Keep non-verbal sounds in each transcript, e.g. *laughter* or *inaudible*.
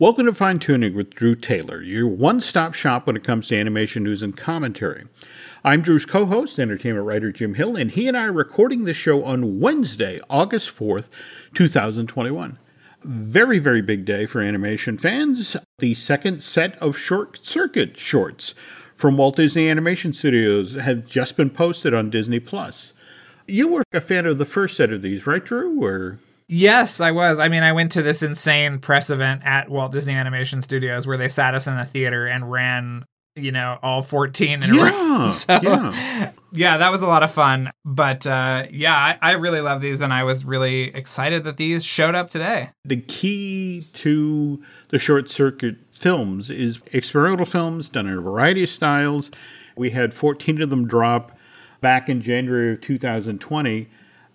Welcome to Fine Tuning with Drew Taylor, your one stop shop when it comes to animation news and commentary. I'm Drew's co host, entertainment writer Jim Hill, and he and I are recording this show on Wednesday, August 4th, 2021. Very, very big day for animation fans. The second set of short circuit shorts from Walt Disney Animation Studios have just been posted on Disney Plus. You were a fan of the first set of these, right, Drew? Or Yes, I was. I mean, I went to this insane press event at Walt Disney Animation Studios where they sat us in the theater and ran, you know, all 14 in a Yeah, row. *laughs* So, yeah. yeah, that was a lot of fun. But uh, yeah, I, I really love these and I was really excited that these showed up today. the key to the short circuit films is experimental films done in a variety of styles. We had 14 of them drop back in January of 2020.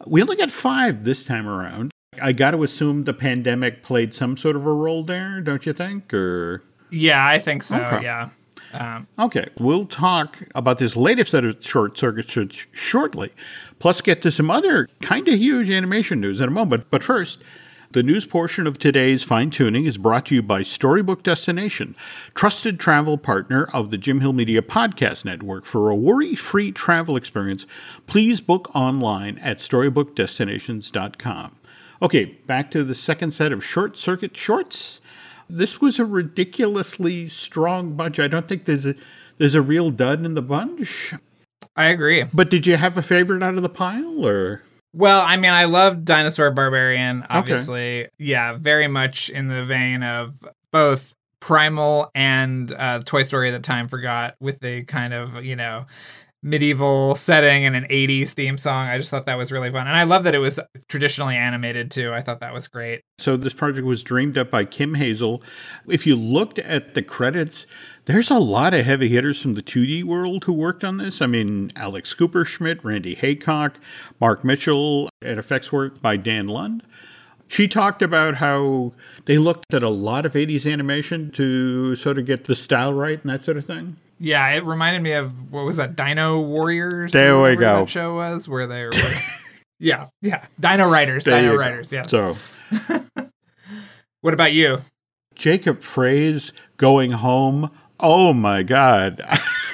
We only got five this time around. I got to assume the pandemic played some sort of a role there, don't you think? Or Yeah, I think so. Okay. Yeah. Um, Okay, we'll talk about this latest set of short circuit shorts shortly, plus get to some other kind of huge animation news in a moment. But first, the news portion of today's fine tuning is brought to you by Storybook Destination, trusted travel partner of the Jim Hill Media Podcast Network. For a worry free travel experience, please book online at storybookdestinations.com. Okay, back to the second set of short circuit shorts this was a ridiculously strong bunch. I don't think there's a there's a real dud in the bunch. I agree. But did you have a favorite out of the pile or Well, I mean, I love Dinosaur Barbarian, obviously. Yeah, very much in the vein of both Primal and uh, Toy Story that Time Forgot with the kind of, you know, medieval setting and an 80s theme song. I just thought that was really fun. And I love that it was traditionally animated too. I thought that was great. so this project was dreamed up by Kim Hazel. If you looked at the credits, there's a lot of heavy hitters from the 2D world who worked on this. I mean, Alex Kupershmidt, Randy Haycock, Mark Mitchell, and effects work by Dan Lund. She talked about how they looked at a lot of 80s animation to sort of get the style right and that sort of thing. Yeah, it reminded me of what was that Dino Warriors? There we go. That show was where they were. *laughs* yeah, yeah, Dino Riders, There Dino you go. Riders. Yeah. So *laughs* What about you? Jacob Frey's going home. Oh my God.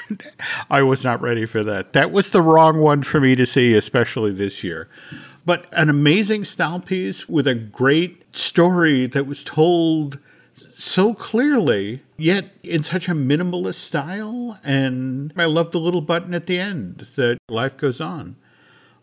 *laughs* I was not ready for that. That was the wrong one for me to see, especially this year. But an amazing style piece with a great story that was told so clearly, yet in such a minimalist style. And I love the little button at the end that life goes on.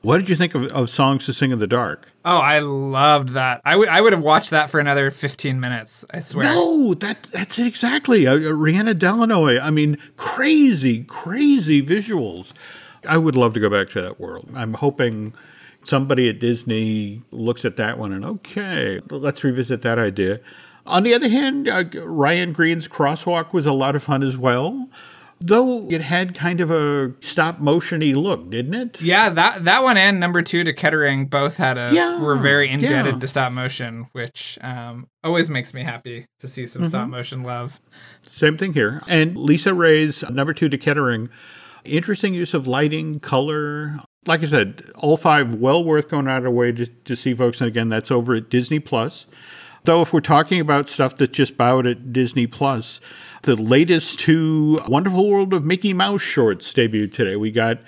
What did you think of, of Songs to Sing in the Dark? Oh, I loved that. I would have watched that for another 15 minutes, I swear. No, that that's it exactly. Uh, uh, Rihanna Delanoy. I mean, crazy, crazy visuals. I would love to go back to that world. I'm hoping somebody at Disney looks at that one and okay, let's revisit that idea. On the other hand, uh, Ryan Green's Crosswalk was a lot of fun as well, though it had kind of a stop motiony look, didn't it? Yeah, that that one and number two to Kettering both had a Yeah, were very indebted yeah. to stop motion, which um, always makes me happy to see some Mm-hmm. stop motion love. Same thing here. And Liza Rhea's number two to Kettering. Interesting use of lighting, color. Like I said, all five well worth going out of their way to, to see folks. And again, that's over at Disney Plus. Though, if we're talking about stuff that's just bowed at Disney Plus, the latest two Wonderful World of Mickey Mouse shorts debuted today. We got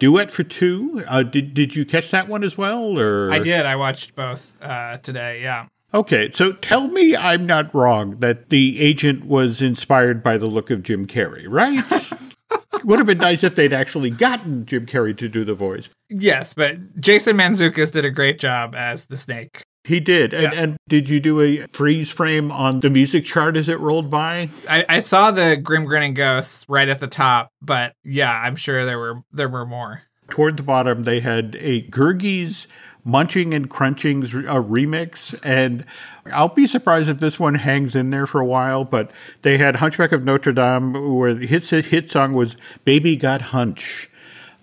Duet for Two. Uh, did, did you catch that one as well? Or I did. I watched both uh, today. Yeah. Okay, so tell me I'm not wrong that the agent was inspired by the look of Jim Carrey, right? *laughs* Would have been nice if they'd actually gotten Jim Carrey to do the voice. Yes, but Jason Mantzoukas did a great job as the snake. He did. And, Yeah. and did you do a freeze frame on the music chart as it rolled by? I, I saw the Grim Grinning Ghosts right at the top, but yeah, I'm sure there were there were more. Toward the bottom, they had a Gurgi's Munching and Crunching's a remix. And I'll be surprised if this one hangs in there for a while, but they had Hunchback of Notre Dame, where the hit, hit song was Baby Got Hunch.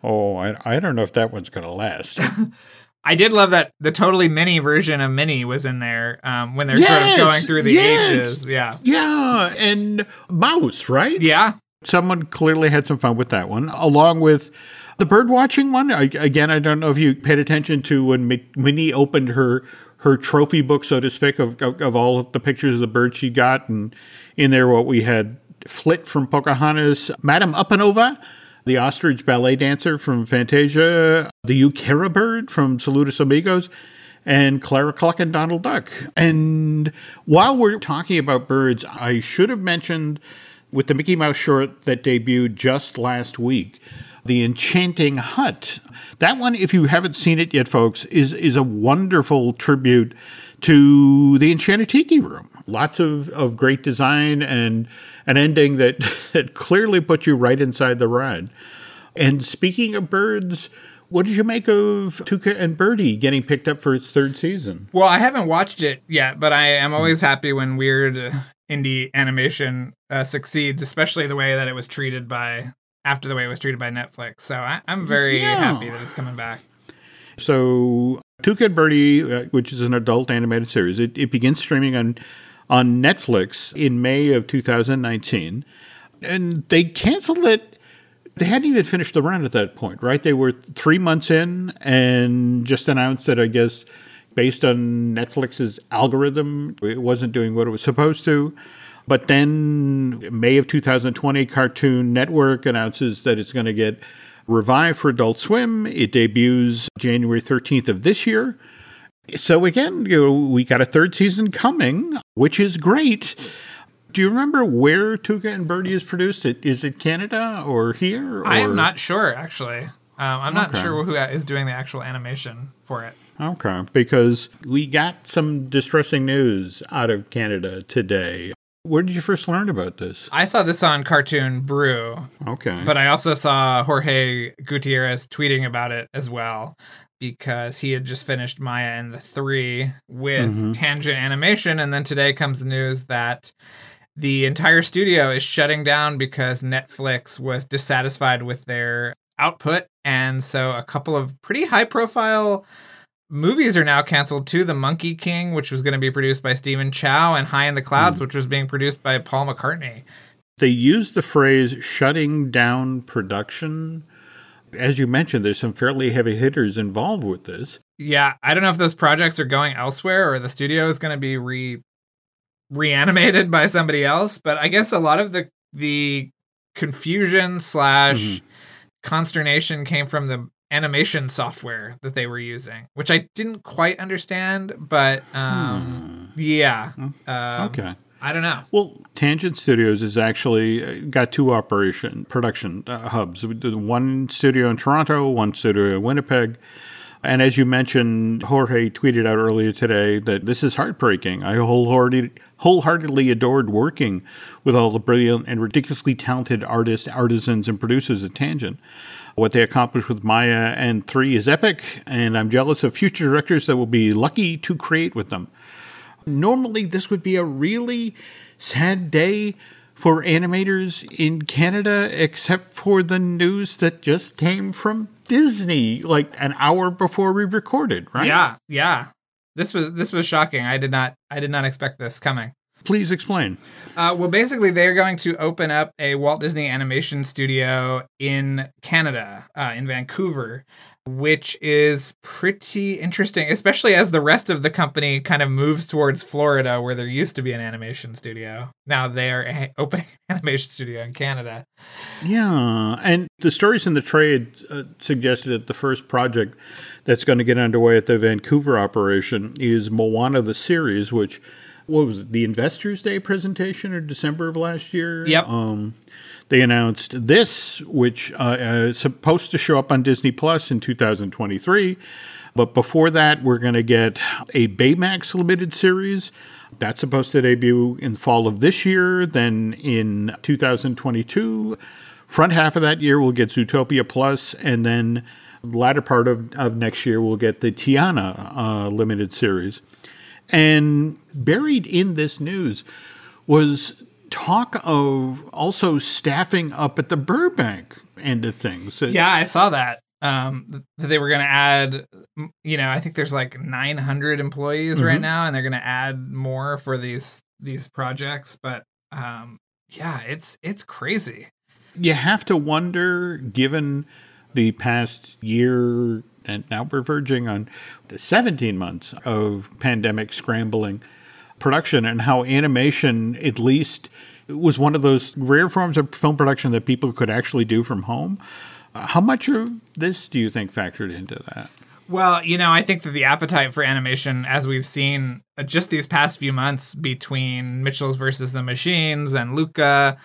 Oh, I, I don't know if that one's going to last. *laughs* I did love that the totally mini version of Minnie was in there um, when they're sort of going through the yes. ages. Yeah. yeah, and Mouse, right? Yeah. Someone clearly had some fun with that one, along with the bird watching one. I, again, I don't know if you paid attention to when Minnie opened her her trophy book, so to speak, of, of, of all the pictures of the birds she got. And in there, what we had Flit from Pocahontas, Madame Upanova, the ostrich ballet dancer from Fantasia, the Euchera bird from Saludos Amigos, and Clara Cluck and Donald Duck. And while we're talking about birds, I should have mentioned with the Mickey Mouse short that debuted just last week, The Enchanting Hut. That one, if you haven't seen it yet, folks, is, is a wonderful tribute to the Enchanted Tiki Room. Lots of, of great design and an ending that, *laughs* that clearly puts you right inside the ride. And speaking of birds, what did you make of Tuca and Birdie getting picked up for its third season? Well, I haven't watched it yet, but I am always happy when weird indie animation uh, succeeds, especially the way that it was treated by after the way it was treated by Netflix. So I, am very yeah. happy that it's coming back. So Tuca and Birdie, uh, which is an adult animated series, it, it begins streaming on on Netflix in May of 2019, and they canceled it they hadn't even finished the run at that point, right? They were three months in and just announced that I guess based on Netflix's algorithm, it wasn't doing what it was supposed to. But then, May of 2020, Cartoon Network announces that it's going to get revived for Adult Swim. It debuts January 13th of this year. So again, you know, we got a third season coming, which is great. Do you remember where Tuca and Birdie is produced? Is it Canada or here? Or? I am not sure, actually. Um, I'm not okay. sure who is doing the actual animation for it. Okay, because we got some distressing news out of Canada today. Where did you first learn about this? I saw this on Cartoon Brew. Okay. But I also saw Jorge Gutierrez tweeting about it as well because he had just finished Maya and the Three with mm-hmm. Tangent Animation. And then today comes the news that the entire studio is shutting down because Netflix was dissatisfied with their output. And so a couple of pretty high profile movies are now canceled too. The Monkey King, which was going to be produced by Stephen Chow, and High in the Clouds, mm. which was being produced by Paul McCartney. They used the phrase shutting down production. As you mentioned, there's some fairly heavy hitters involved with this. Yeah, I don't know if those projects are going elsewhere or the studio is going to be re reanimated by somebody else. But I guess a lot of the the confusion slash mm-hmm. consternation came from the animation software that they were using, which I didn't quite understand. But um, hmm. yeah, hmm. um, okay. I don't know. Well, Tangent Studios has actually uh, got two operation production uh, hubs. One studio in Toronto, one studio in Winnipeg. And as you mentioned, Jorge tweeted out earlier today that this is heartbreaking. I wholeheartedly, wholeheartedly adored working with all the brilliant and ridiculously talented artists, artisans, and producers at Tangent. What they accomplished with Maya and 3 is epic, and I'm jealous of future directors that will be lucky to create with them. Normally, this would be a really sad day for animators in Canada, except for the news that just came from Disney like an hour before we recorded, right? Yeah, yeah. This was this was shocking. I did not I did not expect this coming. Please explain. Uh, well, basically, they're going to open up a Walt Disney Animation Studio in Canada, uh, in Vancouver, which is pretty interesting, especially as the rest of the company kind of moves towards Florida, where there used to be an animation studio. Now they are *laughs* opening an *laughs* animation studio in Canada. Yeah, and the stories in the trade uh, suggested that the first project that's going to get underway at the Vancouver operation is Moana the series, which what was it, the Investors Day presentation or December of last year? Yep. Um, they announced this, which uh, is supposed to show up on Disney Plus in 2023. But before that, we're going to get a Baymax limited series. That's supposed to debut in fall of this year. Then in 2022, front half of that year, we'll get Zootopia Plus, and then latter part of, of next year, we'll get the Tiana uh, limited series. And buried in this news was talk of also staffing up at the Burbank end of things. Yeah, I saw that. Um, that they were going to add, you know, I think there's like 900 employees mm-hmm. right now, and they're going to add more for these these projects. But um, yeah, it's it's crazy. You have to wonder, given the past year And now we're verging on the 17 months of pandemic scrambling production and how animation, at least, was one of those rare forms of film production that people could actually do from home. How much of this do you think factored into that? Well, you know, I think that the appetite for animation, as we've seen uh, just these past few months between Mitchell's versus the Machines and Luca,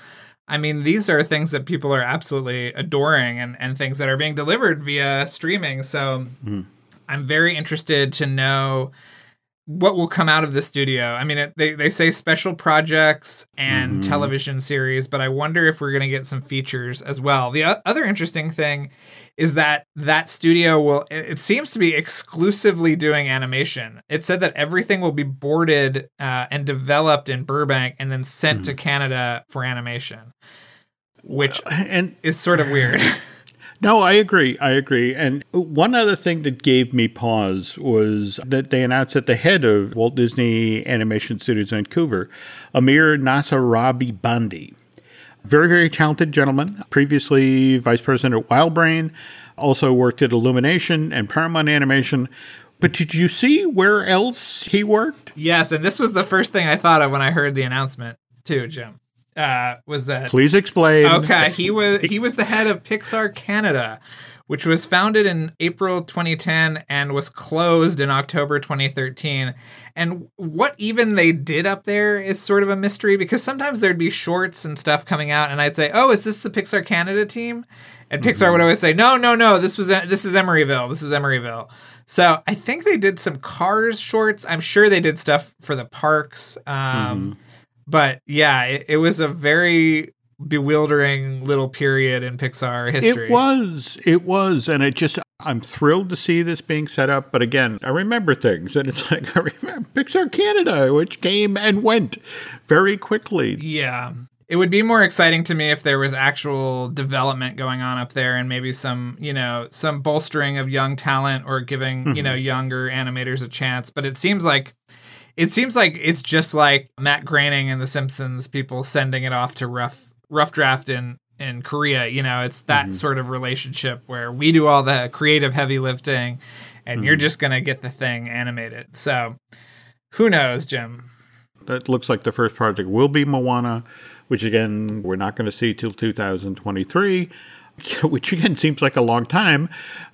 I mean, these are things that people are absolutely adoring and, and things that are being delivered via streaming. So mm. I'm very interested to know what will come out of the studio. I mean, it, they, they say special projects and mm-hmm. television series, but I wonder if we're going to get some features as well. The o- other interesting thing is that that studio will, it, it, seems to be exclusively doing animation. It said that everything will be boarded uh, and developed in Burbank and then sent mm-hmm. to Canada for animation, which and, is sort of weird. *laughs* No, I agree. I agree. And one other thing that gave me pause was that they announced at the head of Walt Disney Animation Studios Vancouver, Amir Nasrabadi. Very, very talented gentleman, previously vice president at WildBrain, also worked at Illumination and Paramount Animation. But did you see where else he worked? Yes, and this was the first thing I thought of when I heard the announcement, too, Jim uh, was that. Please explain. Okay, he was he was the head of Pixar Canada, which was founded in April 2010 and was closed in October 2013. And what even they did up there is sort of a mystery because sometimes there'd be shorts and stuff coming out, and I'd say, "Oh, is this the Pixar Canada team?" And Pixar mm-hmm. would always say, "No, no, no. This was this is Emeryville. This is Emeryville." So I think they did some Cars shorts. I'm sure they did stuff for the parks. Um, mm-hmm but yeah, it, it was a very bewildering little period in Pixar history. It was. It was. And it just, I'm thrilled to see this being set up. But again, I remember things. And it's *laughs* like, I remember Pixar Canada, which came and went very quickly. Yeah. It would be more exciting to me if there was actual development going on up there and maybe some, you know, some bolstering of young talent or giving, mm-hmm. you know, younger animators a chance. But it seems like it seems like it's just like Matt Groening and The Simpsons people sending it off to rough rough draft in in Korea. You know, it's that mm-hmm. sort of relationship where we do all the creative heavy lifting, and mm-hmm. you're just gonna get the thing animated. So, who knows, Jim? That looks like the first project will be Moana, which again we're not going to see till 2023. *laughs* which again seems like a long time,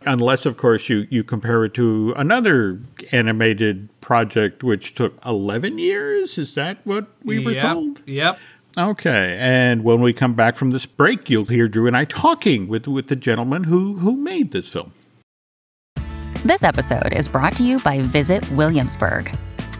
unless, of course, you, you compare it to another animated project which took 11 years. Is that what we were yep. told? Yep. Okay, and when we come back from this break, you'll hear Drew and I talking with, with the gentleman who, who made this film. This episode is brought to you by Visit Williamsburg.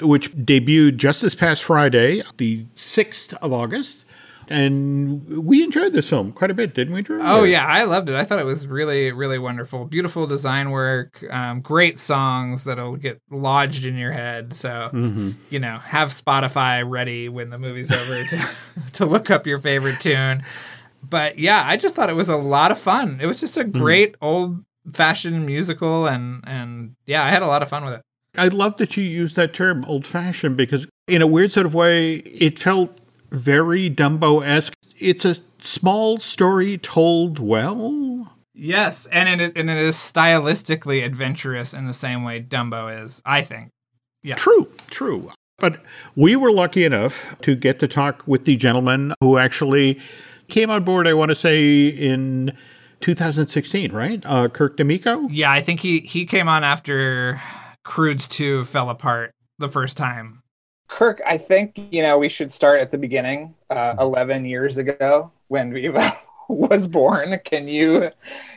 which debuted just this past Friday, the 6th of August. And we enjoyed this film quite a bit, didn't we, Drew? Oh, yeah. I loved it. I thought it was really, really wonderful. Beautiful design work, um, great songs that'll get lodged in your head. So, mm-hmm. you know, have Spotify ready when the movie's over to, *laughs* to look up your favorite tune. But yeah, I just thought it was a lot of fun. It was just a mm-hmm. great mm-hmm. old fashioned musical. And, and yeah, I had a lot of fun with it. I love that you use that term, old fashioned, because in a weird sort of way, it felt very Dumbo esque. It's a small story told well. Yes, and it, and it is stylistically adventurous in the same way Dumbo is, I think. Yeah. True, true. But we were lucky enough to get to talk with the gentleman who actually came on board, I want to say, in 2016, right? Uh, Kirk DeMicco? Yeah, I think he, he came on after Croods 2 fell apart the first time. Kirk, I think you know we should start at the beginning. Uh, Eleven years ago, when Vivo *laughs* was born, can you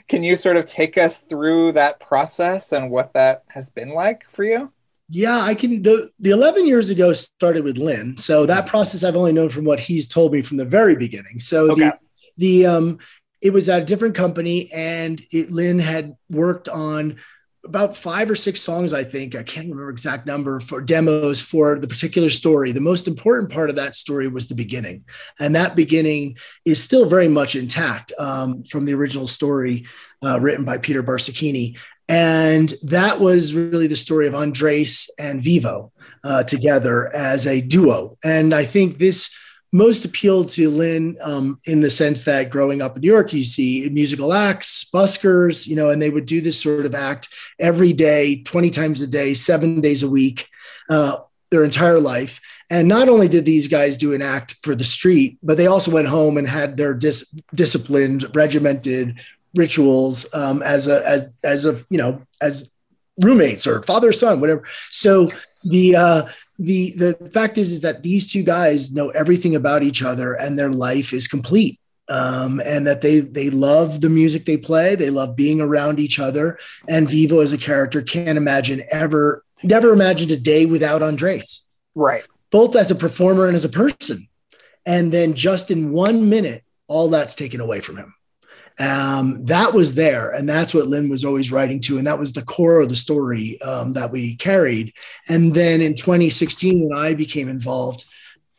can you sort of take us through that process and what that has been like for you? Yeah, I can. The, the 11 years ago started with Lin. So that process I've only known from what he's told me from the very beginning. So okay. the, the, um, it was at a different company and it, Lin had worked on about five or six songs, I think. I can't remember exact number for demos for the particular story. The most important part of that story was the beginning, and that beginning is still very much intact um, from the original story uh, written by Peter Barsocchini. And that was really the story of Andres and Vivo uh, together as a duo. And I think this most appealed to Lin um, in the sense that growing up in New York, you see musical acts, buskers, you know, and they would do this sort of act every day, 20 times a day, seven days a week, uh, their entire life. And not only did these guys do an act for the street, but they also went home and had their dis- disciplined, regimented rituals um, as a as as a you know as roommates or father son whatever. So the uh, the the fact is is that these two guys know everything about each other and their life is complete. Um, and that they they love the music they play. They love being around each other. And vivo as a character can't imagine ever never imagined a day without andres. Right. Both as a performer and as a person. And then just in one minute all that's taken away from him um, that was there and that's what Lin was always writing to and that was the core of the story um, that we carried. And then in 2016 when i became involved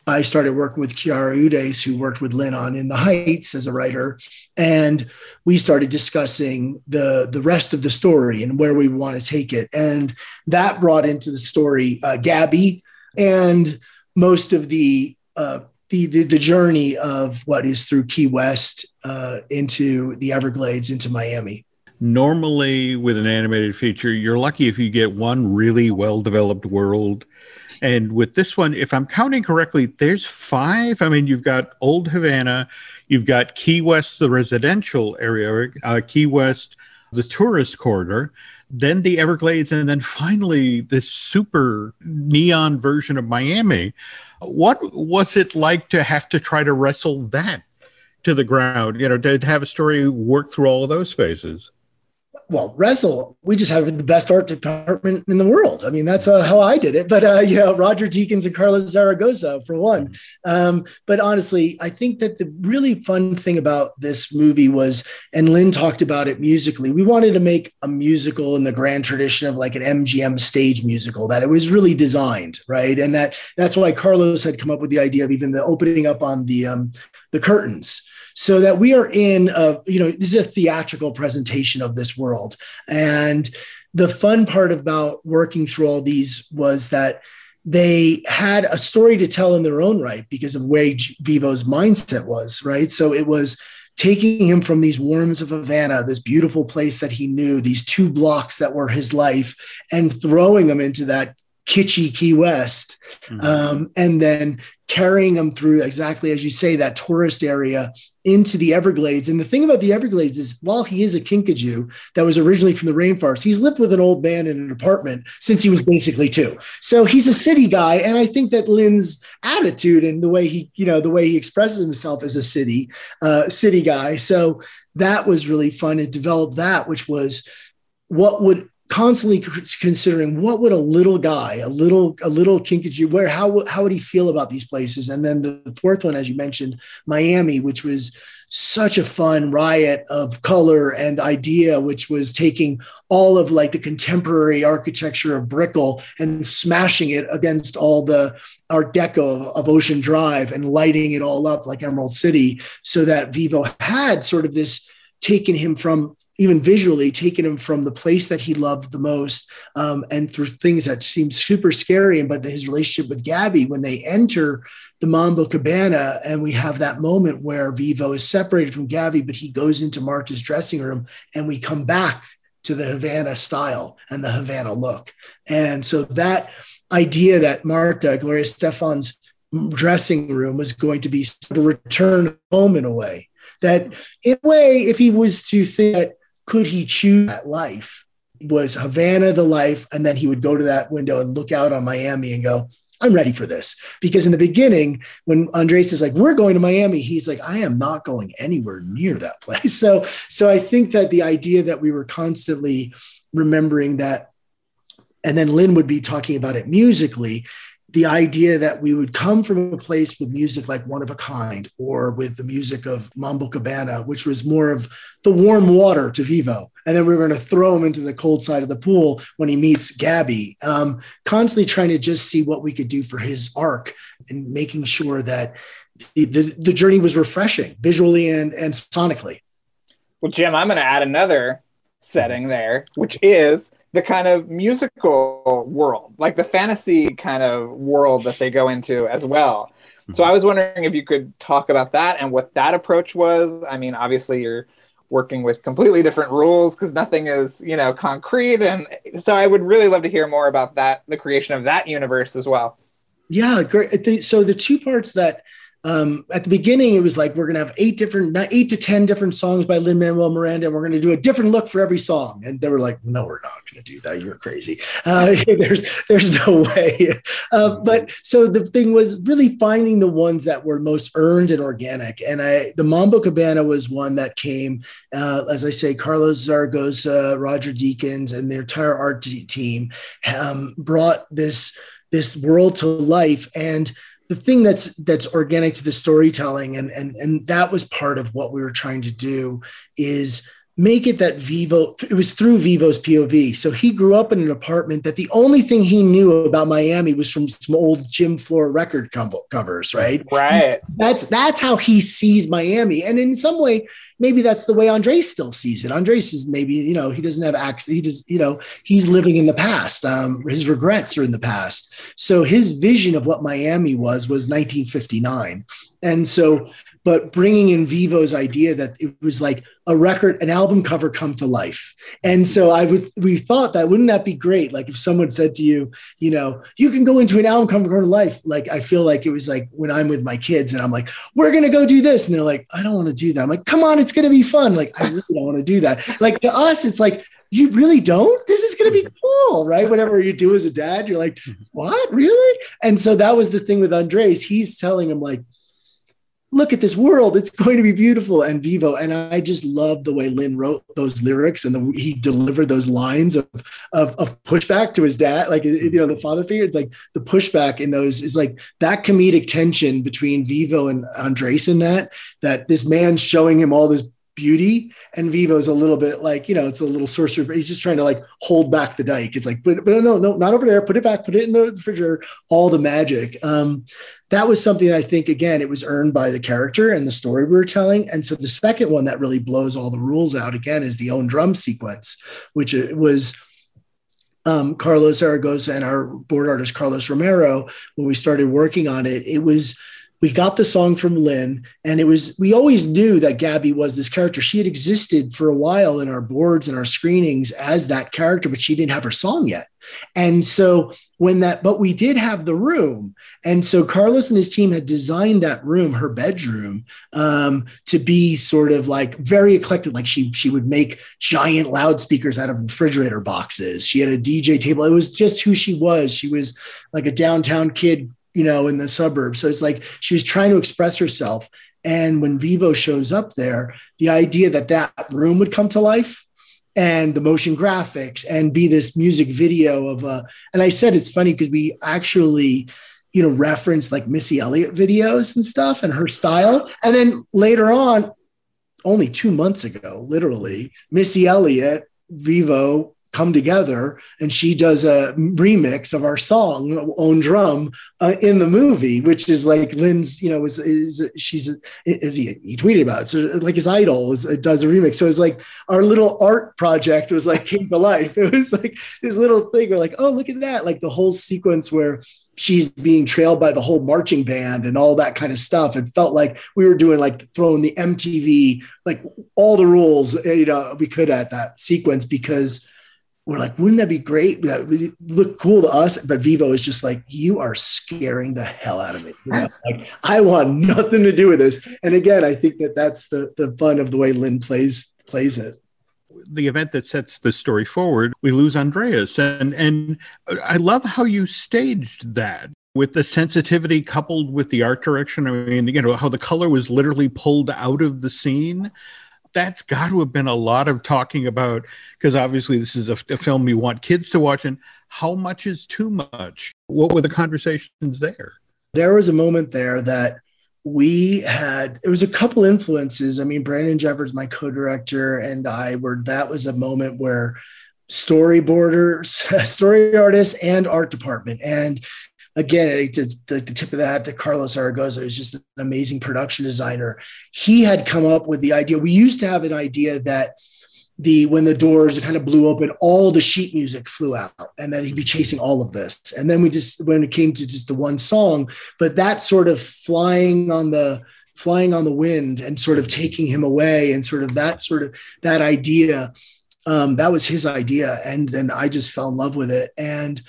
i started working with Quiara Hudes who worked with Lin on in the heights as a writer and we started discussing the the rest of the story and where we want to take it. And that brought into the story uh, gabby and most of the uh, the, the, the journey of what is through Key West uh, into the Everglades into Miami. Normally, with an animated feature, you're lucky if you get one really well developed world. And with this one, if I'm counting correctly, there's five. I mean, you've got Old Havana, you've got Key West, the residential area, uh, Key West, the tourist corridor, then the Everglades, and then finally this super neon version of Miami. What was it like to have to try to wrestle that to the ground? You know, to have a story work through all of those spaces well, wrestle, we just have the best art department in the world. I mean, that's uh, how I did it. But, uh, you know, Roger Deakins and Carlos Zaragoza, for one. Um, but honestly, I think that the really fun thing about this movie was, and Lin talked about it musically, we wanted to make a musical in the grand tradition of like an MGM stage musical, that it was really designed, right? And that that's why Carlos had come up with the idea of even the opening up on the, um, the curtains so that we are in a you know this is a theatrical presentation of this world and the fun part about working through all these was that they had a story to tell in their own right because of way Vivo's mindset was, right? So it was taking him from these worms of Havana, this beautiful place that he knew, these two blocks that were his life, and throwing him into that kitschy Key West, mm-hmm. um, and then carrying them through exactly as you say that tourist area into the Everglades. And the thing about the Everglades is, while he is a Kinkajou that was originally from the rainforest, he's lived with an old man in an apartment since he was basically two. So he's a city guy, and I think that Lin's attitude and the way he, you know, the way he expresses himself as a city uh, city guy. So that was really fun to develop that, which was what would constantly considering what would a little guy, a little a little Kinkajou, where how how would he feel about these places? And then the fourth one, as you mentioned, Miami, which was such a fun riot of color and idea, which was taking all of like the contemporary architecture of Brickell and smashing it against all the Art Deco of, of, Ocean Drive and lighting it all up like Emerald City, so that Vivo had sort of this taken him from even visually taking him from the place that he loved the most um, and through things that seemed super scary and but his relationship with gabby when they enter the mambo cabana and we have that moment where vivo is separated from gabby but he goes into marta's dressing room and we come back to the havana style and the havana look. And so that idea that marta Gloria Estefan's dressing room was going to be of return home in a way that in a way if he was to think that could he choose that life? Was Havana the life? And then he would go to that window and look out on Miami and go, I'm ready for this. Because in the beginning, when Andres is like, we're going to Miami, he's like, I am not going anywhere near that place. *laughs* So, so I think that the idea that we were constantly remembering that, and then Lin would be talking about it musically, the idea that we would come from a place with music like One of a Kind or with the music of Mambo Cabana, which was more of the warm water to Vivo. And then we were going to throw him into the cold side of the pool when he meets Gabby, um, constantly trying to just see what we could do for his arc and making sure that the, the, the journey was refreshing visually and, and sonically. Well, Jim, I'm going to add another setting there, which is the kind of musical world, like the fantasy kind of world that they go into as well. So mm-hmm. I was wondering if you could talk about that and what that approach was. I mean, obviously you're working with completely different rules because nothing is, you know, concrete and so I would really love to hear more about that the creation of that universe as well. Yeah, great. So the two parts that um, at the beginning, it was like we're going to have eight different, eight to ten different songs by Lin Manuel Miranda, and we're going to do a different look for every song. And they were like, "No, we're not going to do that. You're crazy. Uh, *laughs* there's, there's no way." Uh, but so the thing was really finding the ones that were most earned and organic. And I, the Mambo Cabana was one that came, uh, as I say, Carlos Zaragoza, Roger Deakins, and their entire art team um, brought this this world to life and the thing that's that's organic to the storytelling and and and that was part of what we were trying to do is make it that Vivo, it was through Vivo's POV. So he grew up in an apartment that the only thing he knew about Miami was from some old Jim Flora record covers, right? Right. That's that's how he sees Miami. And in some way, maybe that's the way Andres still sees it. Andres is maybe, you know, he doesn't have access. He does, you know, he's living in the past. Um, his regrets are in the past. So his vision of what Miami was was 1959. And so but bringing in Vivo's idea that it was like a record, an album cover come to life. And so I would, we thought that wouldn't that be great? Like if someone said to you, you know, you can go into an album cover come to life. Like I feel like it was like when I'm with my kids and I'm like, we're going to go do this. And they're like, I don't want to do that. I'm like, come on, it's going to be fun. Like I really don't want to do that. Like to us, it's like, you really don't? This is going to be cool, right? Whatever you do as a dad, you're like, what, really? And so that was the thing with Andres. He's telling him like, look at this world it's going to be beautiful and vivo. And i just love the way lin wrote those lyrics and the, he delivered those lines of, of, of pushback to his dad. Like you know the mm-hmm. father figure it's like the pushback in those is like that comedic tension between vivo and andres in that that this man showing him all this beauty and vivo's a little bit like you know it's a little sorcerer but he's just trying to like hold back the dike it's like but, but no no not over there. Put it back put it in the refrigerator. All the magic. Um that was something i think again it was earned by the character and the story we were telling. And so the second one that really blows all the rules out again is the own drum sequence which it was um, Carlos Zaragoza and our board artist Carlos Romero, when we started working on it, it was we got the song from Lin, and it was we always knew that Gabby was this character. She had existed for a while in our boards and our screenings as that character, but she didn't have her song yet. And so when that, but we did have the room, and so Carlos and his team had designed that room, her bedroom, um, to be sort of like very eclectic. Like she she would make giant loudspeakers out of refrigerator boxes. She had a DJ table. It was just who she was. She was like a downtown kid you know, in the suburbs. So it's like she was trying to express herself. And when Vivo shows up there, the idea that that room would come to life and the motion graphics and be this music video of a, and I said it's funny because we actually, you know, reference like Missy Elliott videos and stuff and her style. And then later on, only two months ago, literally, Missy Elliott, Vivo, come together and she does a remix of our song on drum uh, in the movie which is like lin's you know is, is she's is he he tweeted about it. So like his idol is, does a remix. So it's like our little art project was like came to life. *laughs* It was like this little thing where like oh look at that. Like the whole sequence where she's being trailed by the whole marching band and all that kind of stuff. It felt like we were doing like throwing the MTV, like all the rules, you know, we could at that sequence because we're like, wouldn't that be great? That would look cool to us. But Vivo is just like, you are scaring the hell out of me. You know? like, I want nothing to do with this. And again, I think that that's the the fun of the way Lin plays plays it. The event that sets the story forward, we lose Andres, and and I love how you staged that with the sensitivity coupled with the art direction. I mean, you know, how the color was literally pulled out of the scene. That's got to have been a lot of talking about because obviously this is a, a film you want kids to watch. And how much is too much? What were the conversations there? There was a moment there that we had it was a couple influences i mean brandon jeffords my co-director and i were that was a moment where storyboarders *laughs* story artists and art department and again it's the, the tip of the hat that carlos zaragoza is just an amazing production designer he had come up with the idea we used to have an idea that the when the doors kind of blew open, all the sheet music flew out, and then he'd be chasing all of this. And then we just when it came to just the one song, but that sort of flying on the flying on the wind and sort of taking him away, and sort of that sort of that idea, um, that was his idea, and then I just fell in love with it. And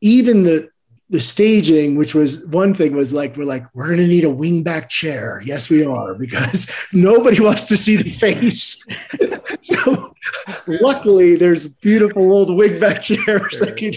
even the the staging, which was one thing, was like we're like we're going to need a wingback chair. Yes, we are because *laughs* nobody wants to see the face. *laughs* so luckily, there's beautiful old wingback chairs that can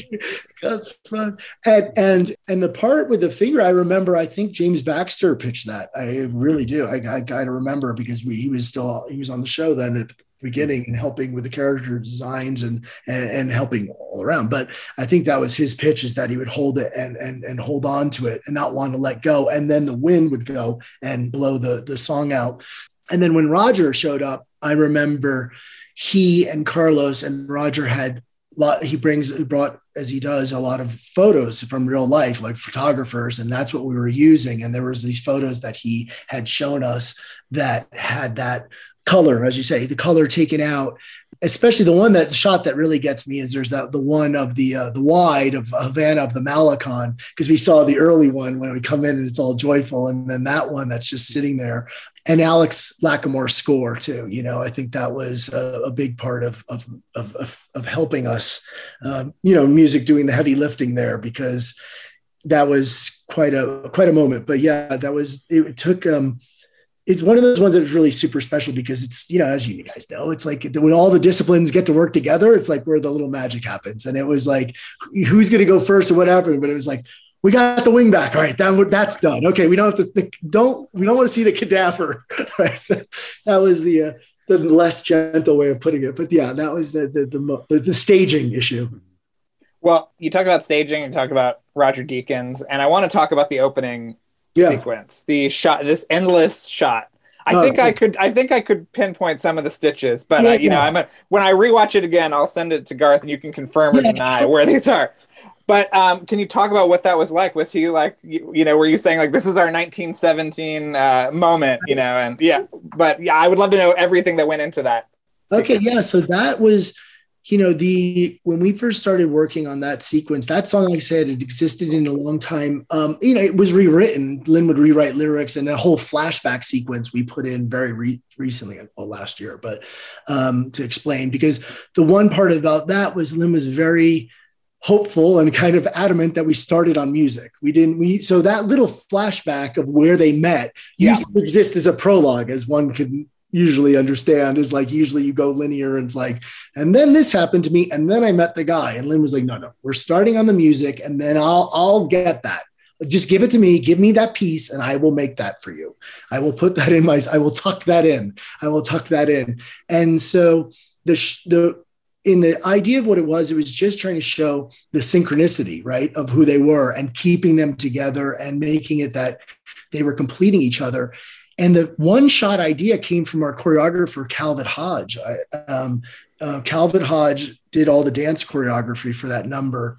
front. And and and the part with the finger, I remember. I think James Baxter pitched that. I really do. I, I got to remember because we, he was still he was on the show then at the beginning and helping with the character designs and, and, and helping all around. But I think that was his pitch is that he would hold it and and and hold on to it and not want to let go. And then the wind would go and blow the the song out. And then when Roger showed up, I remember he and Carlos and Roger had lot he brings brought as he does a lot of photos from real life like photographers and that's what we were using and there was these photos that he had shown us that had that color, as you say, the color taken out. Especially the one that the shot that really gets me is there's that the one of the uh, the wide of Havana of the Malecon because we saw the early one when we come in and it's all joyful, and then that one that's just sitting there, and Alex Lacamoire's score too. You know, I think that was a, a big part of of of, of helping us. Um, you know, music doing the heavy lifting there because that was quite a quite a moment. But yeah, that was it took um it's one of those ones that was really super special because it's you know as you guys know it's like when all the disciplines get to work together it's like where the little magic happens. And it was like who's going to go first or whatever but it was like we got the wing back. All right that, that's done. Okay we don't have to think, don't we don't want to see the cadaver. *laughs* Right? So that was the uh, the less gentle way of putting it but yeah that was the the the, the, the staging issue. Well you talk about staging and talk about roger deakins and i want to talk about the opening yeah. sequence. The shot, this endless shot. I oh, think I could. I think I could pinpoint some of the stitches, but yeah, uh, you yeah. know, I'm a, when I rewatch it again, I'll send it to Garth, and you can confirm or deny where these are. But um, can you talk about what that was like? Was he like, you, you know, were you saying like this is our 1917 uh, moment, you know? And yeah, but yeah, I would love to know everything that went into that. Okay, yeah. So that was you know the when we first started working on that sequence that song like i said it existed in a long time um you know it was rewritten lin would rewrite lyrics and a whole flashback sequence we put in very re- recently well last year but um to explain because the one part about that was lin was very hopeful and kind of adamant that we started on music. We didn't we so that little flashback of where they met used yeah. to exist as a prologue as one could usually understand is like usually you go linear and it's like and then this happened to me and then i met the guy. And lin was like no no we're starting on the music and then i'll i'll get that. Just give it to me give me that piece and i will make that for you. I will put that in my i will tuck that in. I will tuck that in. And so the the in the idea of what it was, it was just trying to show the synchronicity, right, of who they were and keeping them together and making it that they were completing each other. And the one shot idea came from our choreographer, Calvin Hodge. I, um, uh, Calvin Hodge did all the dance choreography for that number.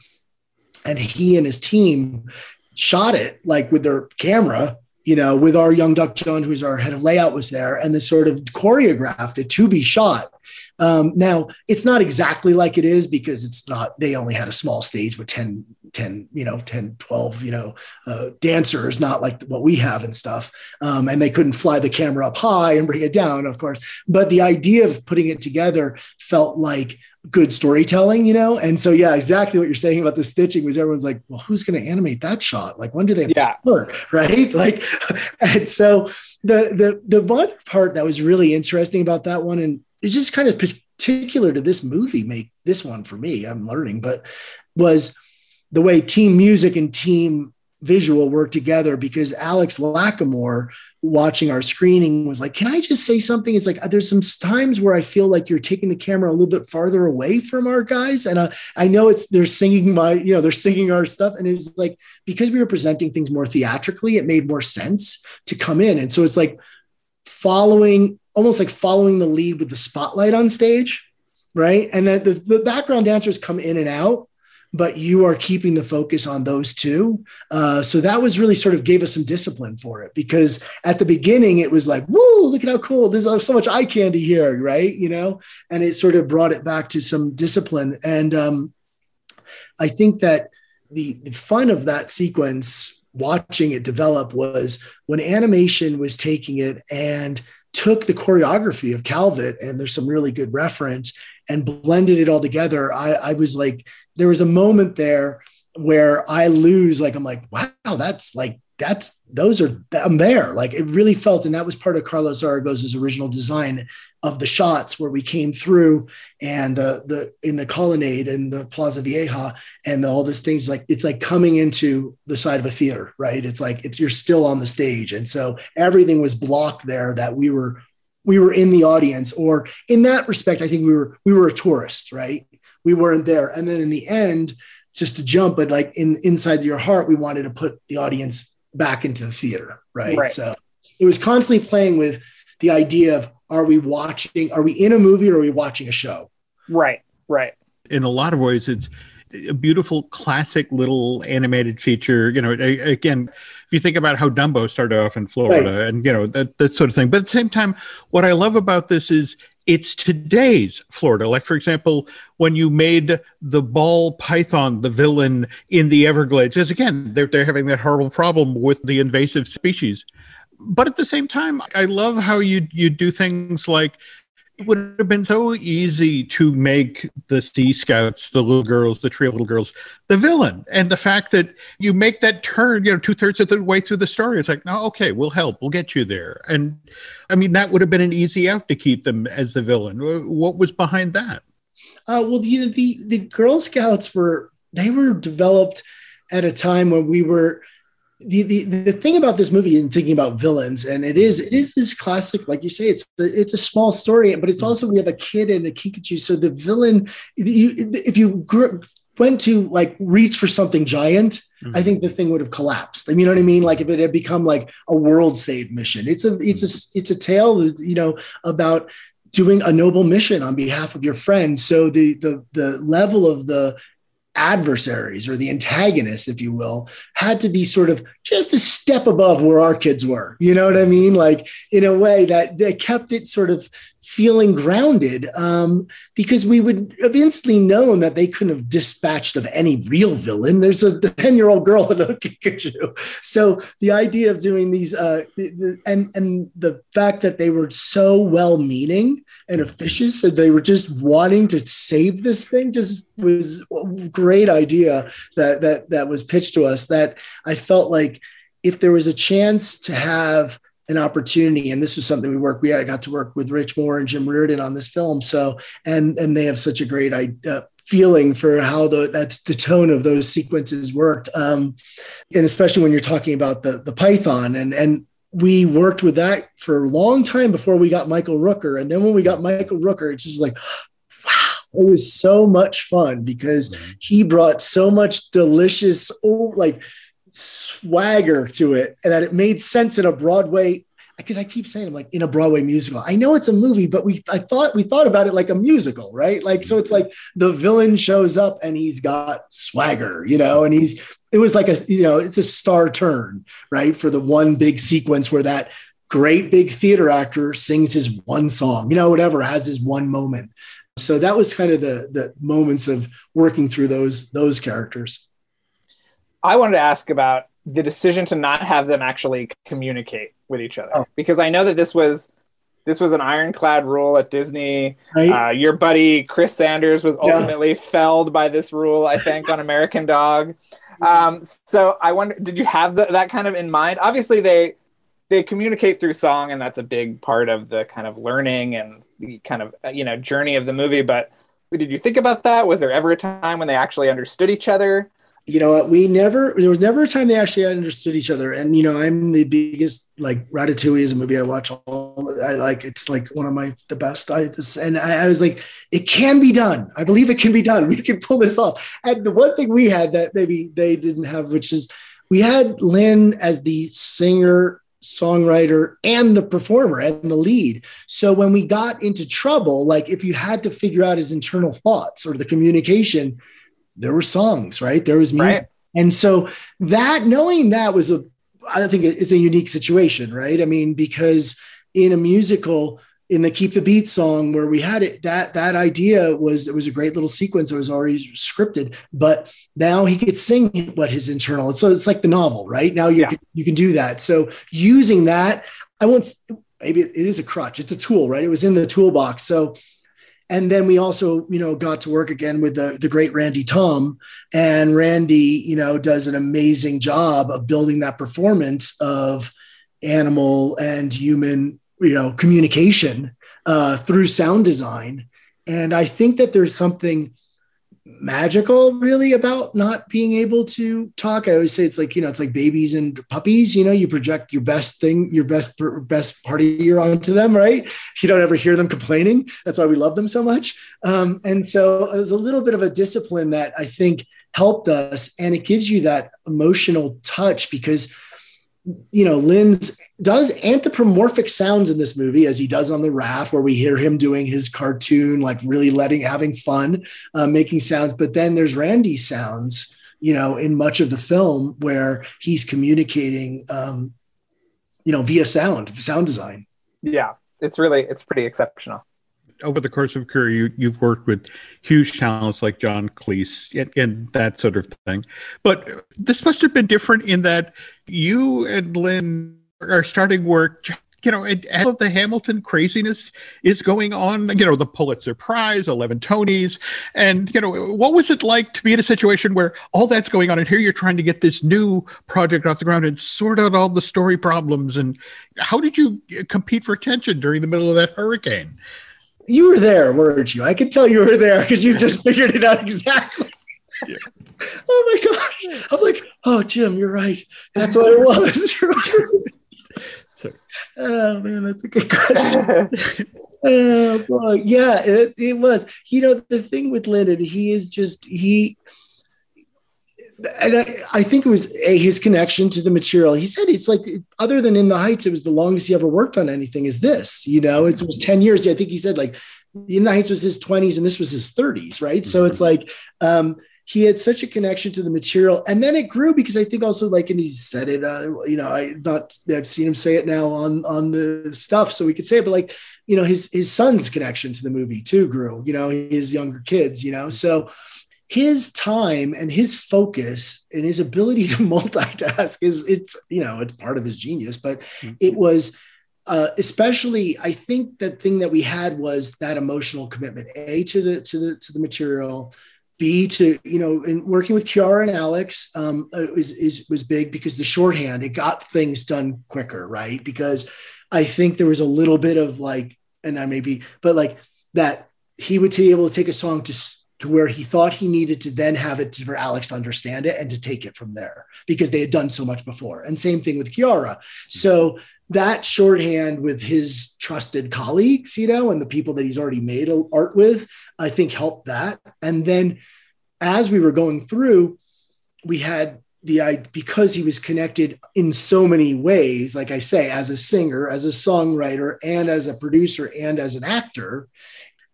And he and his team shot it like with their camera, you know, with our Yong Duk Jhun, who's our head of layout, was there, and they sort of choreographed it to be shot. Um, now, it's not exactly like it is because it's not, they only had a small stage with 10, 10, you know, 10, 12, you know, uh, dancers, not like what we have and stuff. Um, and they couldn't fly the camera up high and bring it down, of course. But the idea of putting it together felt like, good storytelling, you know? And so, yeah, exactly what you're saying about the stitching was everyone's like, well, who's going to animate that shot? Like, when do they have yeah. Right. *laughs* Like, and so the, the, the one part that was really interesting about that one, and it's just kind of particular to this movie make this one for me i'm learning but was the way team music and team visual work together because Alex Lacamoire watching our screening was like, Can I just say something? It's like, there's some times where I feel like you're taking the camera a little bit farther away from our guys. And uh, I know it's, they're singing my, you know, they're singing our stuff. And it was like, because we were presenting things more theatrically, it made more sense to come in. And so it's like following, almost like following the lead with the spotlight on stage. Right. And then the, the background dancers come in and out but you are keeping the focus on those two. Uh, so that was really sort of gave us some discipline for it because at the beginning it was like, whoa, look at how cool. There's so much eye candy here, right? You know, and it sort of brought it back to some discipline. And um, I think that the, the fun of that sequence, watching it develop, was when animation was taking it and took the choreography of Calvit, and there's some really good reference, and blended it all together. I, I was like, there was a moment there where I lose, like, I'm like, wow, that's like, that's those are I'm there. Like it really felt, and that was part of Carlos Zaragoza's original design of the shots where we came through and uh, the in the colonnade and the Plaza Vieja and the, all these things like it's like coming into the side of a theater, right? It's like it's you're still on the stage, and so everything was blocked there that we were we were in the audience, or in that respect, I think we were we were a tourist, right? We weren't there. And then in the end, just to jump, but like in inside your heart, we wanted to put the audience back into the theater, right? right. So it was constantly playing with the idea of are we watching, are we in a movie or are we watching a show? Right, right. In a lot of ways, it's a beautiful classic little animated feature. You know, again, if you think about how Dumbo started off in Florida right. and, you know, that, that sort of thing. But at the same time, what I love about this is it's today's Florida. Like, for example, when you made the ball python the villain in the Everglades, because again, they're, they're having that horrible problem with the invasive species. But at the same time, I love how you you do things like it would have been so easy to make the Sea Scouts, the little girls, the trio little girls, the villain. And the fact that you make that turn, you know, two thirds of the way through the story, it's like, no, okay, we'll help, we'll get you there. And I mean, that would have been an easy out to keep them as the villain. What was behind that? Uh, well, you know, the the Girl Scouts were they were developed at a time when we were the, the the thing about this movie and thinking about villains and it is it is this classic like you say it's it's a small story but it's also we have a kid and a kinkajou so the villain you, if you went to like reach for something giant mm-hmm. I think the thing would have collapsed. I mean you know what I mean? Like if it had become like a world save mission. It's a it's a it's a tale you know about doing a noble mission on behalf of your friend. So the the the level of the adversaries or the antagonists, if you will, had to be sort of just a step above where our kids were. You know what I mean? Like in a way that that kept it sort of feeling grounded um, because we would have instantly known that they couldn't have dispatched of any real villain. There's a 10 year old girl in a kinkajou. So the idea of doing these uh, the, the, and, and the fact that they were so well meaning and officious, so they were just wanting to save this thing just was great idea that, that, that was pitched to us that I felt like if there was a chance to have an opportunity and this was something we worked we got to work with rich moore and jim reardon on this film. So and and they have such a great uh, feeling for how the that's the tone of those sequences worked. Um, and especially when you're talking about the the python and and we worked with that for a long time before we got michael rooker. And then when we got michael rooker it's just like it was so much fun because he brought so much delicious oh like swagger to it and that it made sense in a Broadway because I keep saying I'm like in a Broadway musical. I know it's a movie, but we I thought we thought about it like a musical, right? Like so it's like the villain shows up and he's got swagger, you know, and he's it was like a you know, it's a star turn, right? For the one big sequence where that great big theater actor sings his one song, you know, whatever, has his one moment. So that was kind of the the moments of working through those those characters. I wanted to ask about the decision to not have them actually communicate with each other oh. because I know that this was this was an ironclad rule at Disney. Right. Uh, your buddy Chris Sanders was ultimately yeah. felled by this rule, I think, on American Dog. *laughs* Um, so I wonder, did you have the, that kind of in mind? Obviously, they they communicate through song, and that's a big part of the kind of learning and the kind of uh, you know journey of the movie. But did you think about that? Was there ever a time when they actually understood each other? you know we never there was never a time they actually understood each other and you know i'm the biggest like ratatouille is a movie i watch all i like it's like one of my the best i and I, I, was like it can be done i believe it can be done *laughs* we can pull this off and the one thing we had that maybe they didn't have which is we had lin as the singer songwriter and the performer and the lead so when we got into trouble like if you had to figure out his internal thoughts or the communication there were songs, right? There was music. Right. And so that knowing that was a, I think it's a unique situation, right? I mean, because in a musical, in the Keep the Beat song where we had it, that that idea was it was a great little sequence that was already scripted, but now he could sing what his internal. So it's like the novel, right? Now you yeah. can, you can do that. So using that, I won't maybe it is a crutch. It's a tool, right? It was in the toolbox. So and then we also you know got to work again with the, the great randy thom and randy you know does an amazing job of building that performance of animal and human you know communication uh, through sound design. And i think that there's something magical really about not being able to talk. I always say it's like you know it's like babies and puppies you know you project your best thing your best best part of you onto them right? You don't ever hear them complaining. That's why we love them so much. Um, and so there's a little bit of a discipline that i think helped us and it gives you that emotional touch because you know, Lin's does anthropomorphic sounds in this movie as he does on the raft, where we hear him doing his cartoon, like really letting, having fun, uh, making sounds. But then there's Randy's sounds, you know, in much of the film where he's communicating, um, you know, via sound, sound design. Yeah, it's really, it's pretty exceptional over the course of career, you, you've worked with huge talents like John Cleese and, and, that sort of thing. But this must have been different in that you and Lin are starting work. You know, and all of the Hamilton craziness is going on. You know, the Pulitzer Prize, eleven Tonys, and you know, what was it like to be in a situation where all that's going on, and here you're trying to get this new project off the ground and sort out all the story problems? And how did you uh, compete for attention during the middle of that hurricane? you were there, weren't you? I could tell you were there because you just *laughs* figured it out exactly. Yeah. *laughs* oh my gosh. I'm like, oh, Jim, you're right. That's what it was. *laughs* oh man, that's a good question. oh *laughs* uh, boy. Uh, yeah, it, it was. You know, the thing with Lennon, he is just he and I, I, think it was a, his connection to the material. He said it's like other than in the Heights, it was the longest he ever worked on anything. Is this? You know, it was ten years. I think he said like in the Heights was his twenties and this was his thirties, right? So it's mm-hmm. like um, he had such a connection to the material, and then it grew because I think also like and he said it. Uh, you know, I not I've seen him say it now on on the stuff, so we could say it, but like you know, his his son's connection to the movie too grew. You know, his younger kids. You know, so his time and his focus and his ability *laughs* to multitask is it's you know it's part of his genius but mm-hmm. it was uh, especially i think the thing that we had was that emotional commitment a to the to the to the material b to you know in working with quiara and alex um, was, is, was big because the shorthand it got things done quicker right because i think there was a little bit of like and i may be but like that he would be able to take a song to to where he thought he needed to then have it for Alex to understand it and to take it from there because they had done so much before. And same thing with Quiara. So that shorthand with his trusted colleagues, you know, and the people that he's already made art with, I think helped that. And then as we were going through, we had the I because he was connected in so many ways, like I say, as a singer, as a songwriter, and as a producer, and as an actor,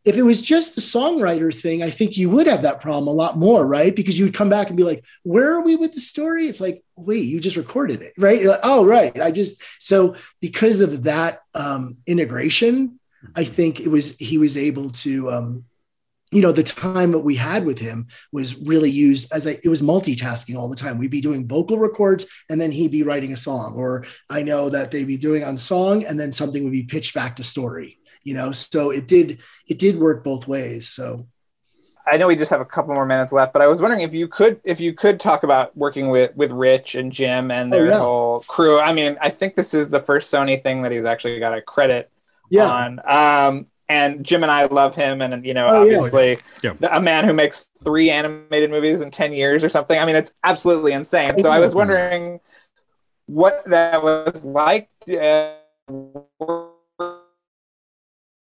if it was just the songwriter thing, I think you would have that problem a lot more, right? Because you would come back and be like, where are we with the story? It's like, wait, you just recorded it, right? Like, oh, right. I just, so because of that um, integration, I think it was, he was able to, um, you know, the time that we had with him was really used as a, it was multitasking all the time. We'd be doing vocal records and then he'd be writing a song, or I know that they'd be doing on song and then something would be pitched back to story you know so it did it did work both ways so I know we just have a couple more minutes left, but I was wondering if you could if you could talk about working with with Rich and Jim and their oh, yeah. whole crew. I mean, I think this is the first Sony thing that he's actually got a credit yeah. on. Um, and Jim and I love him, and you know, oh, obviously, yeah. Yeah. a man who makes three animated movies in ten years or something. I mean, it's absolutely insane. So I was wondering what that was like. Uh,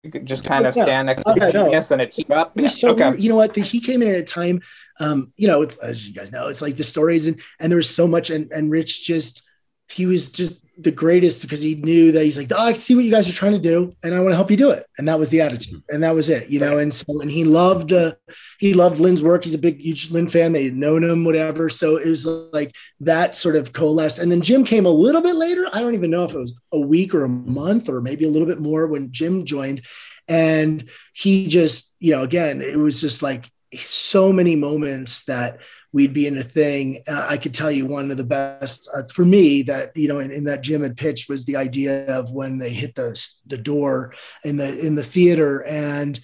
you could just kind of stand next to okay, genius no. and it heat up. Yeah. So okay. you know what? The, he came in at a time, um, you know, as you guys know, it's like the stories and and there was so much, and and Rich just he was just the greatest because he knew that he's like, oh, I see what you guys are trying to do, and I want to help you do it. And that was the attitude, and that was it, you know. And so, and he loved, uh, he loved Lin's work. He's a big, huge Lin fan. They had known him, whatever. So it was like that sort of coalesced. And then Jim came a little bit later. I don't even know if it was a week or a month or maybe a little bit more when Jim joined, and he just, you know, again, it was just like so many moments that we'd be in a thing. Uh, I could tell you one of the best uh, for me that you know in, in, that Jim had pitched was the idea of when they hit the the door in the in the theater and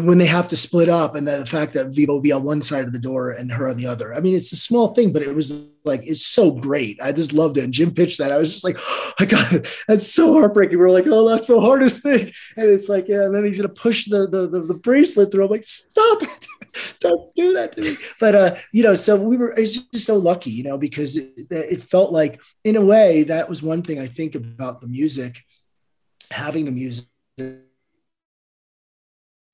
when they have to split up and the fact that Vivo will be on one side of the door and her on the other. I mean, it's a small thing, but it was like, it's so great. I just loved it. And Jim pitched that. I was just like, oh, I got it. That's so heartbreaking. We are like, oh, that's the hardest thing. And it's like, yeah, and then he's going to push the, the, the, the bracelet through. I'm like, stop it. *laughs* don't do that to me. But uh, you know, so we were it's just so lucky, you know, because it, it felt like, in a way, that was one thing I think about the music, having the music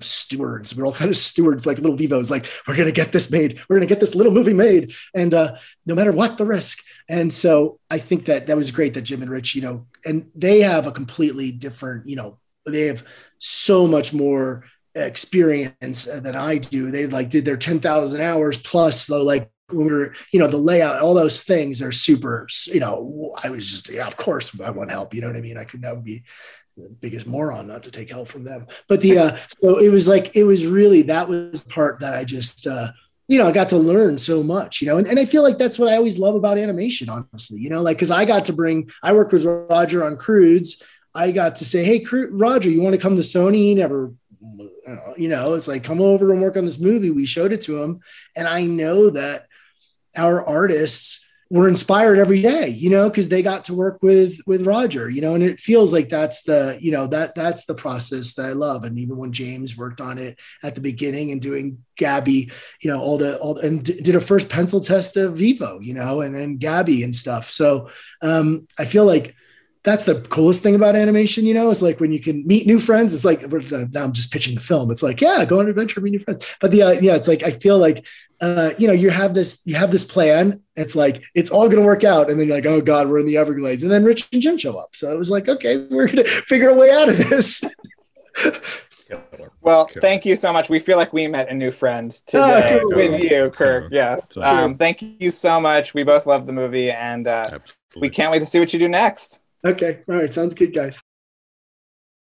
stewards. We're all kind of stewards, like little vivos. Like we're gonna get this made. We're gonna get this little movie made, and uh, no matter what the risk. And so I think that that was great that Jim and Rich, you know, and they have a completely different, you know, they have so much more experience than I do. They like did their 10,000 hours plus so like when we were, you know, the layout, all those things are super, you know, I was just, yeah, of course I want help. You know what I mean? I could never be the biggest moron not to take help from them. But the, uh, so it was like, it was really, that was part that I just, uh, you know, I got to learn so much, you know, and, and I feel like that's what I always love about animation, honestly, you know, like, cause I got to bring, I worked with Roger on Croods. I got to say, Hey, Roger, you want to come to Sony? He never you know, it's like, come over and work on this movie. We showed it to him. And I know that our artists were inspired every day, you know, because they got to work with with Roger, you know, and it feels like that's the, you know, that that's the process that I love. And even when James worked on it at the beginning and doing Gabi, you know, all the all and did a first pencil test of Vivo, you know, and then Gabi and stuff. So um, I feel like that's the coolest thing about animation, you know, is like when you can meet new friends. It's like now I'm just pitching the film. It's like, yeah, go on an adventure, meet new friends. But the uh, yeah, it's like I feel like uh, you know, you have this, you have this plan. It's like it's all going to work out, and then you're like, oh god, we're in the Everglades, and then Rich and Jim show up. So it was like, okay, we're going *laughs* to figure a way out of this. *laughs* Well, thank you so much. We feel like we met a new friend today oh, cool. with you, Kirk. Yes. Um, thank you so much. We both love the movie, and uh, we can't wait to see what you do next. Okay. All right. Sounds good, guys.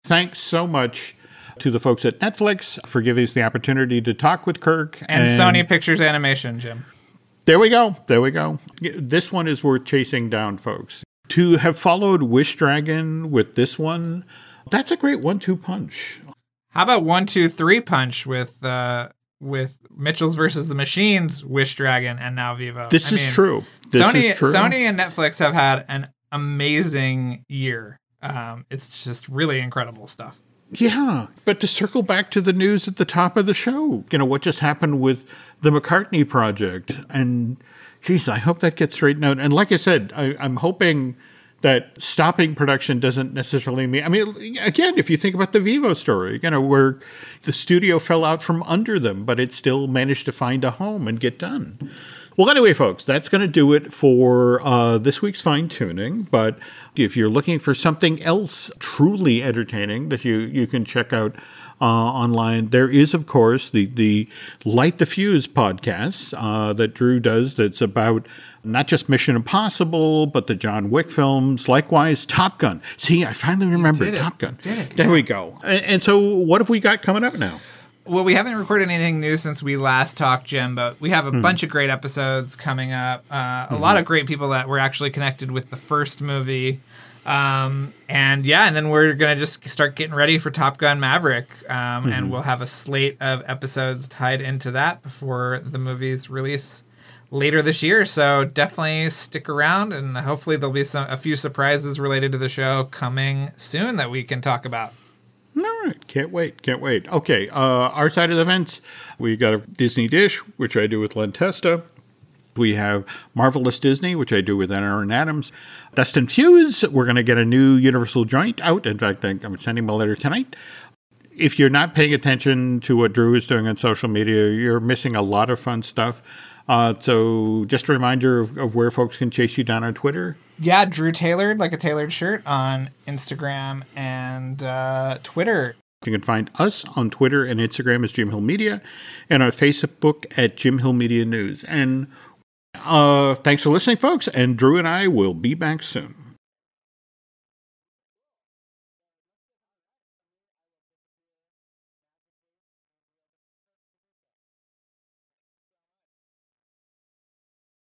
Thanks so much to the folks at Netflix for giving us the opportunity to talk with Kirk and, and Sony Pictures Animation, Jim. There we go. There we go. This one is worth chasing down, folks. To have followed Wish Dragon with this one, that's a great one-two punch. How about one, two, three punch with uh, with Mitchells versus the Machines, Wish Dragon, and now Vivo? This I is mean, true. This Sony, is true. Sony and Netflix have had an amazing year. Um, it's just really incredible stuff. Yeah, but to circle back to the news at the top of the show, you know what just happened with the McCartney project, and geez, I hope that gets straightened out. And like I said, I, I'm hoping that stopping production doesn't necessarily mean. I mean, again, if you think about the Vivo story, you know, where the studio fell out from under them, but it still managed to find a home and get done. Well, anyway, folks, that's going to do it for uh, this week's fine tuning. But if you're looking for something else truly entertaining that you, you can check out uh, online, there is, of course, the, the Light the Fuse podcast uh, that Drew does that's about not just Mission Impossible, but the John Wick films. Likewise, Top Gun. See, I finally remembered Top Gun. Did It, there we go. And, and so, what have we got coming up now? Well, we haven't recorded anything new since we last talked, Jim, but we have a mm. bunch of great episodes coming up. Uh, mm-hmm. A lot of great people that were actually connected with the first movie. Um, and yeah, and then we're going to just start getting ready for Top Gun Maverick. Um, mm-hmm. And we'll have a slate of episodes tied into that before the movie's release later this year. So definitely stick around, and hopefully there'll be some a few surprises related to the show coming soon that we can talk about. All right, can't wait, can't wait. Okay, uh, our side of the fence, we got a Disney Dish, which I do with Len Testa. We have Marvelous Disney, which I do with Aaron Adams. Dustin Fuse, we're going to get a new Universal joint out. In fact, I'm sending him a letter tonight. If you're not paying attention to what Drew is doing on social media, you're missing a lot of fun stuff. Uh, so just a reminder of, of, where folks can chase you down on Twitter. Yeah, Drew Tailored, like a tailored shirt on Instagram and uh, Twitter. You can find us on Twitter and Instagram as Jim Hill Media and on Facebook at Jim Hill Media News. And uh, thanks for listening, folks. And Drew and I will be back soon.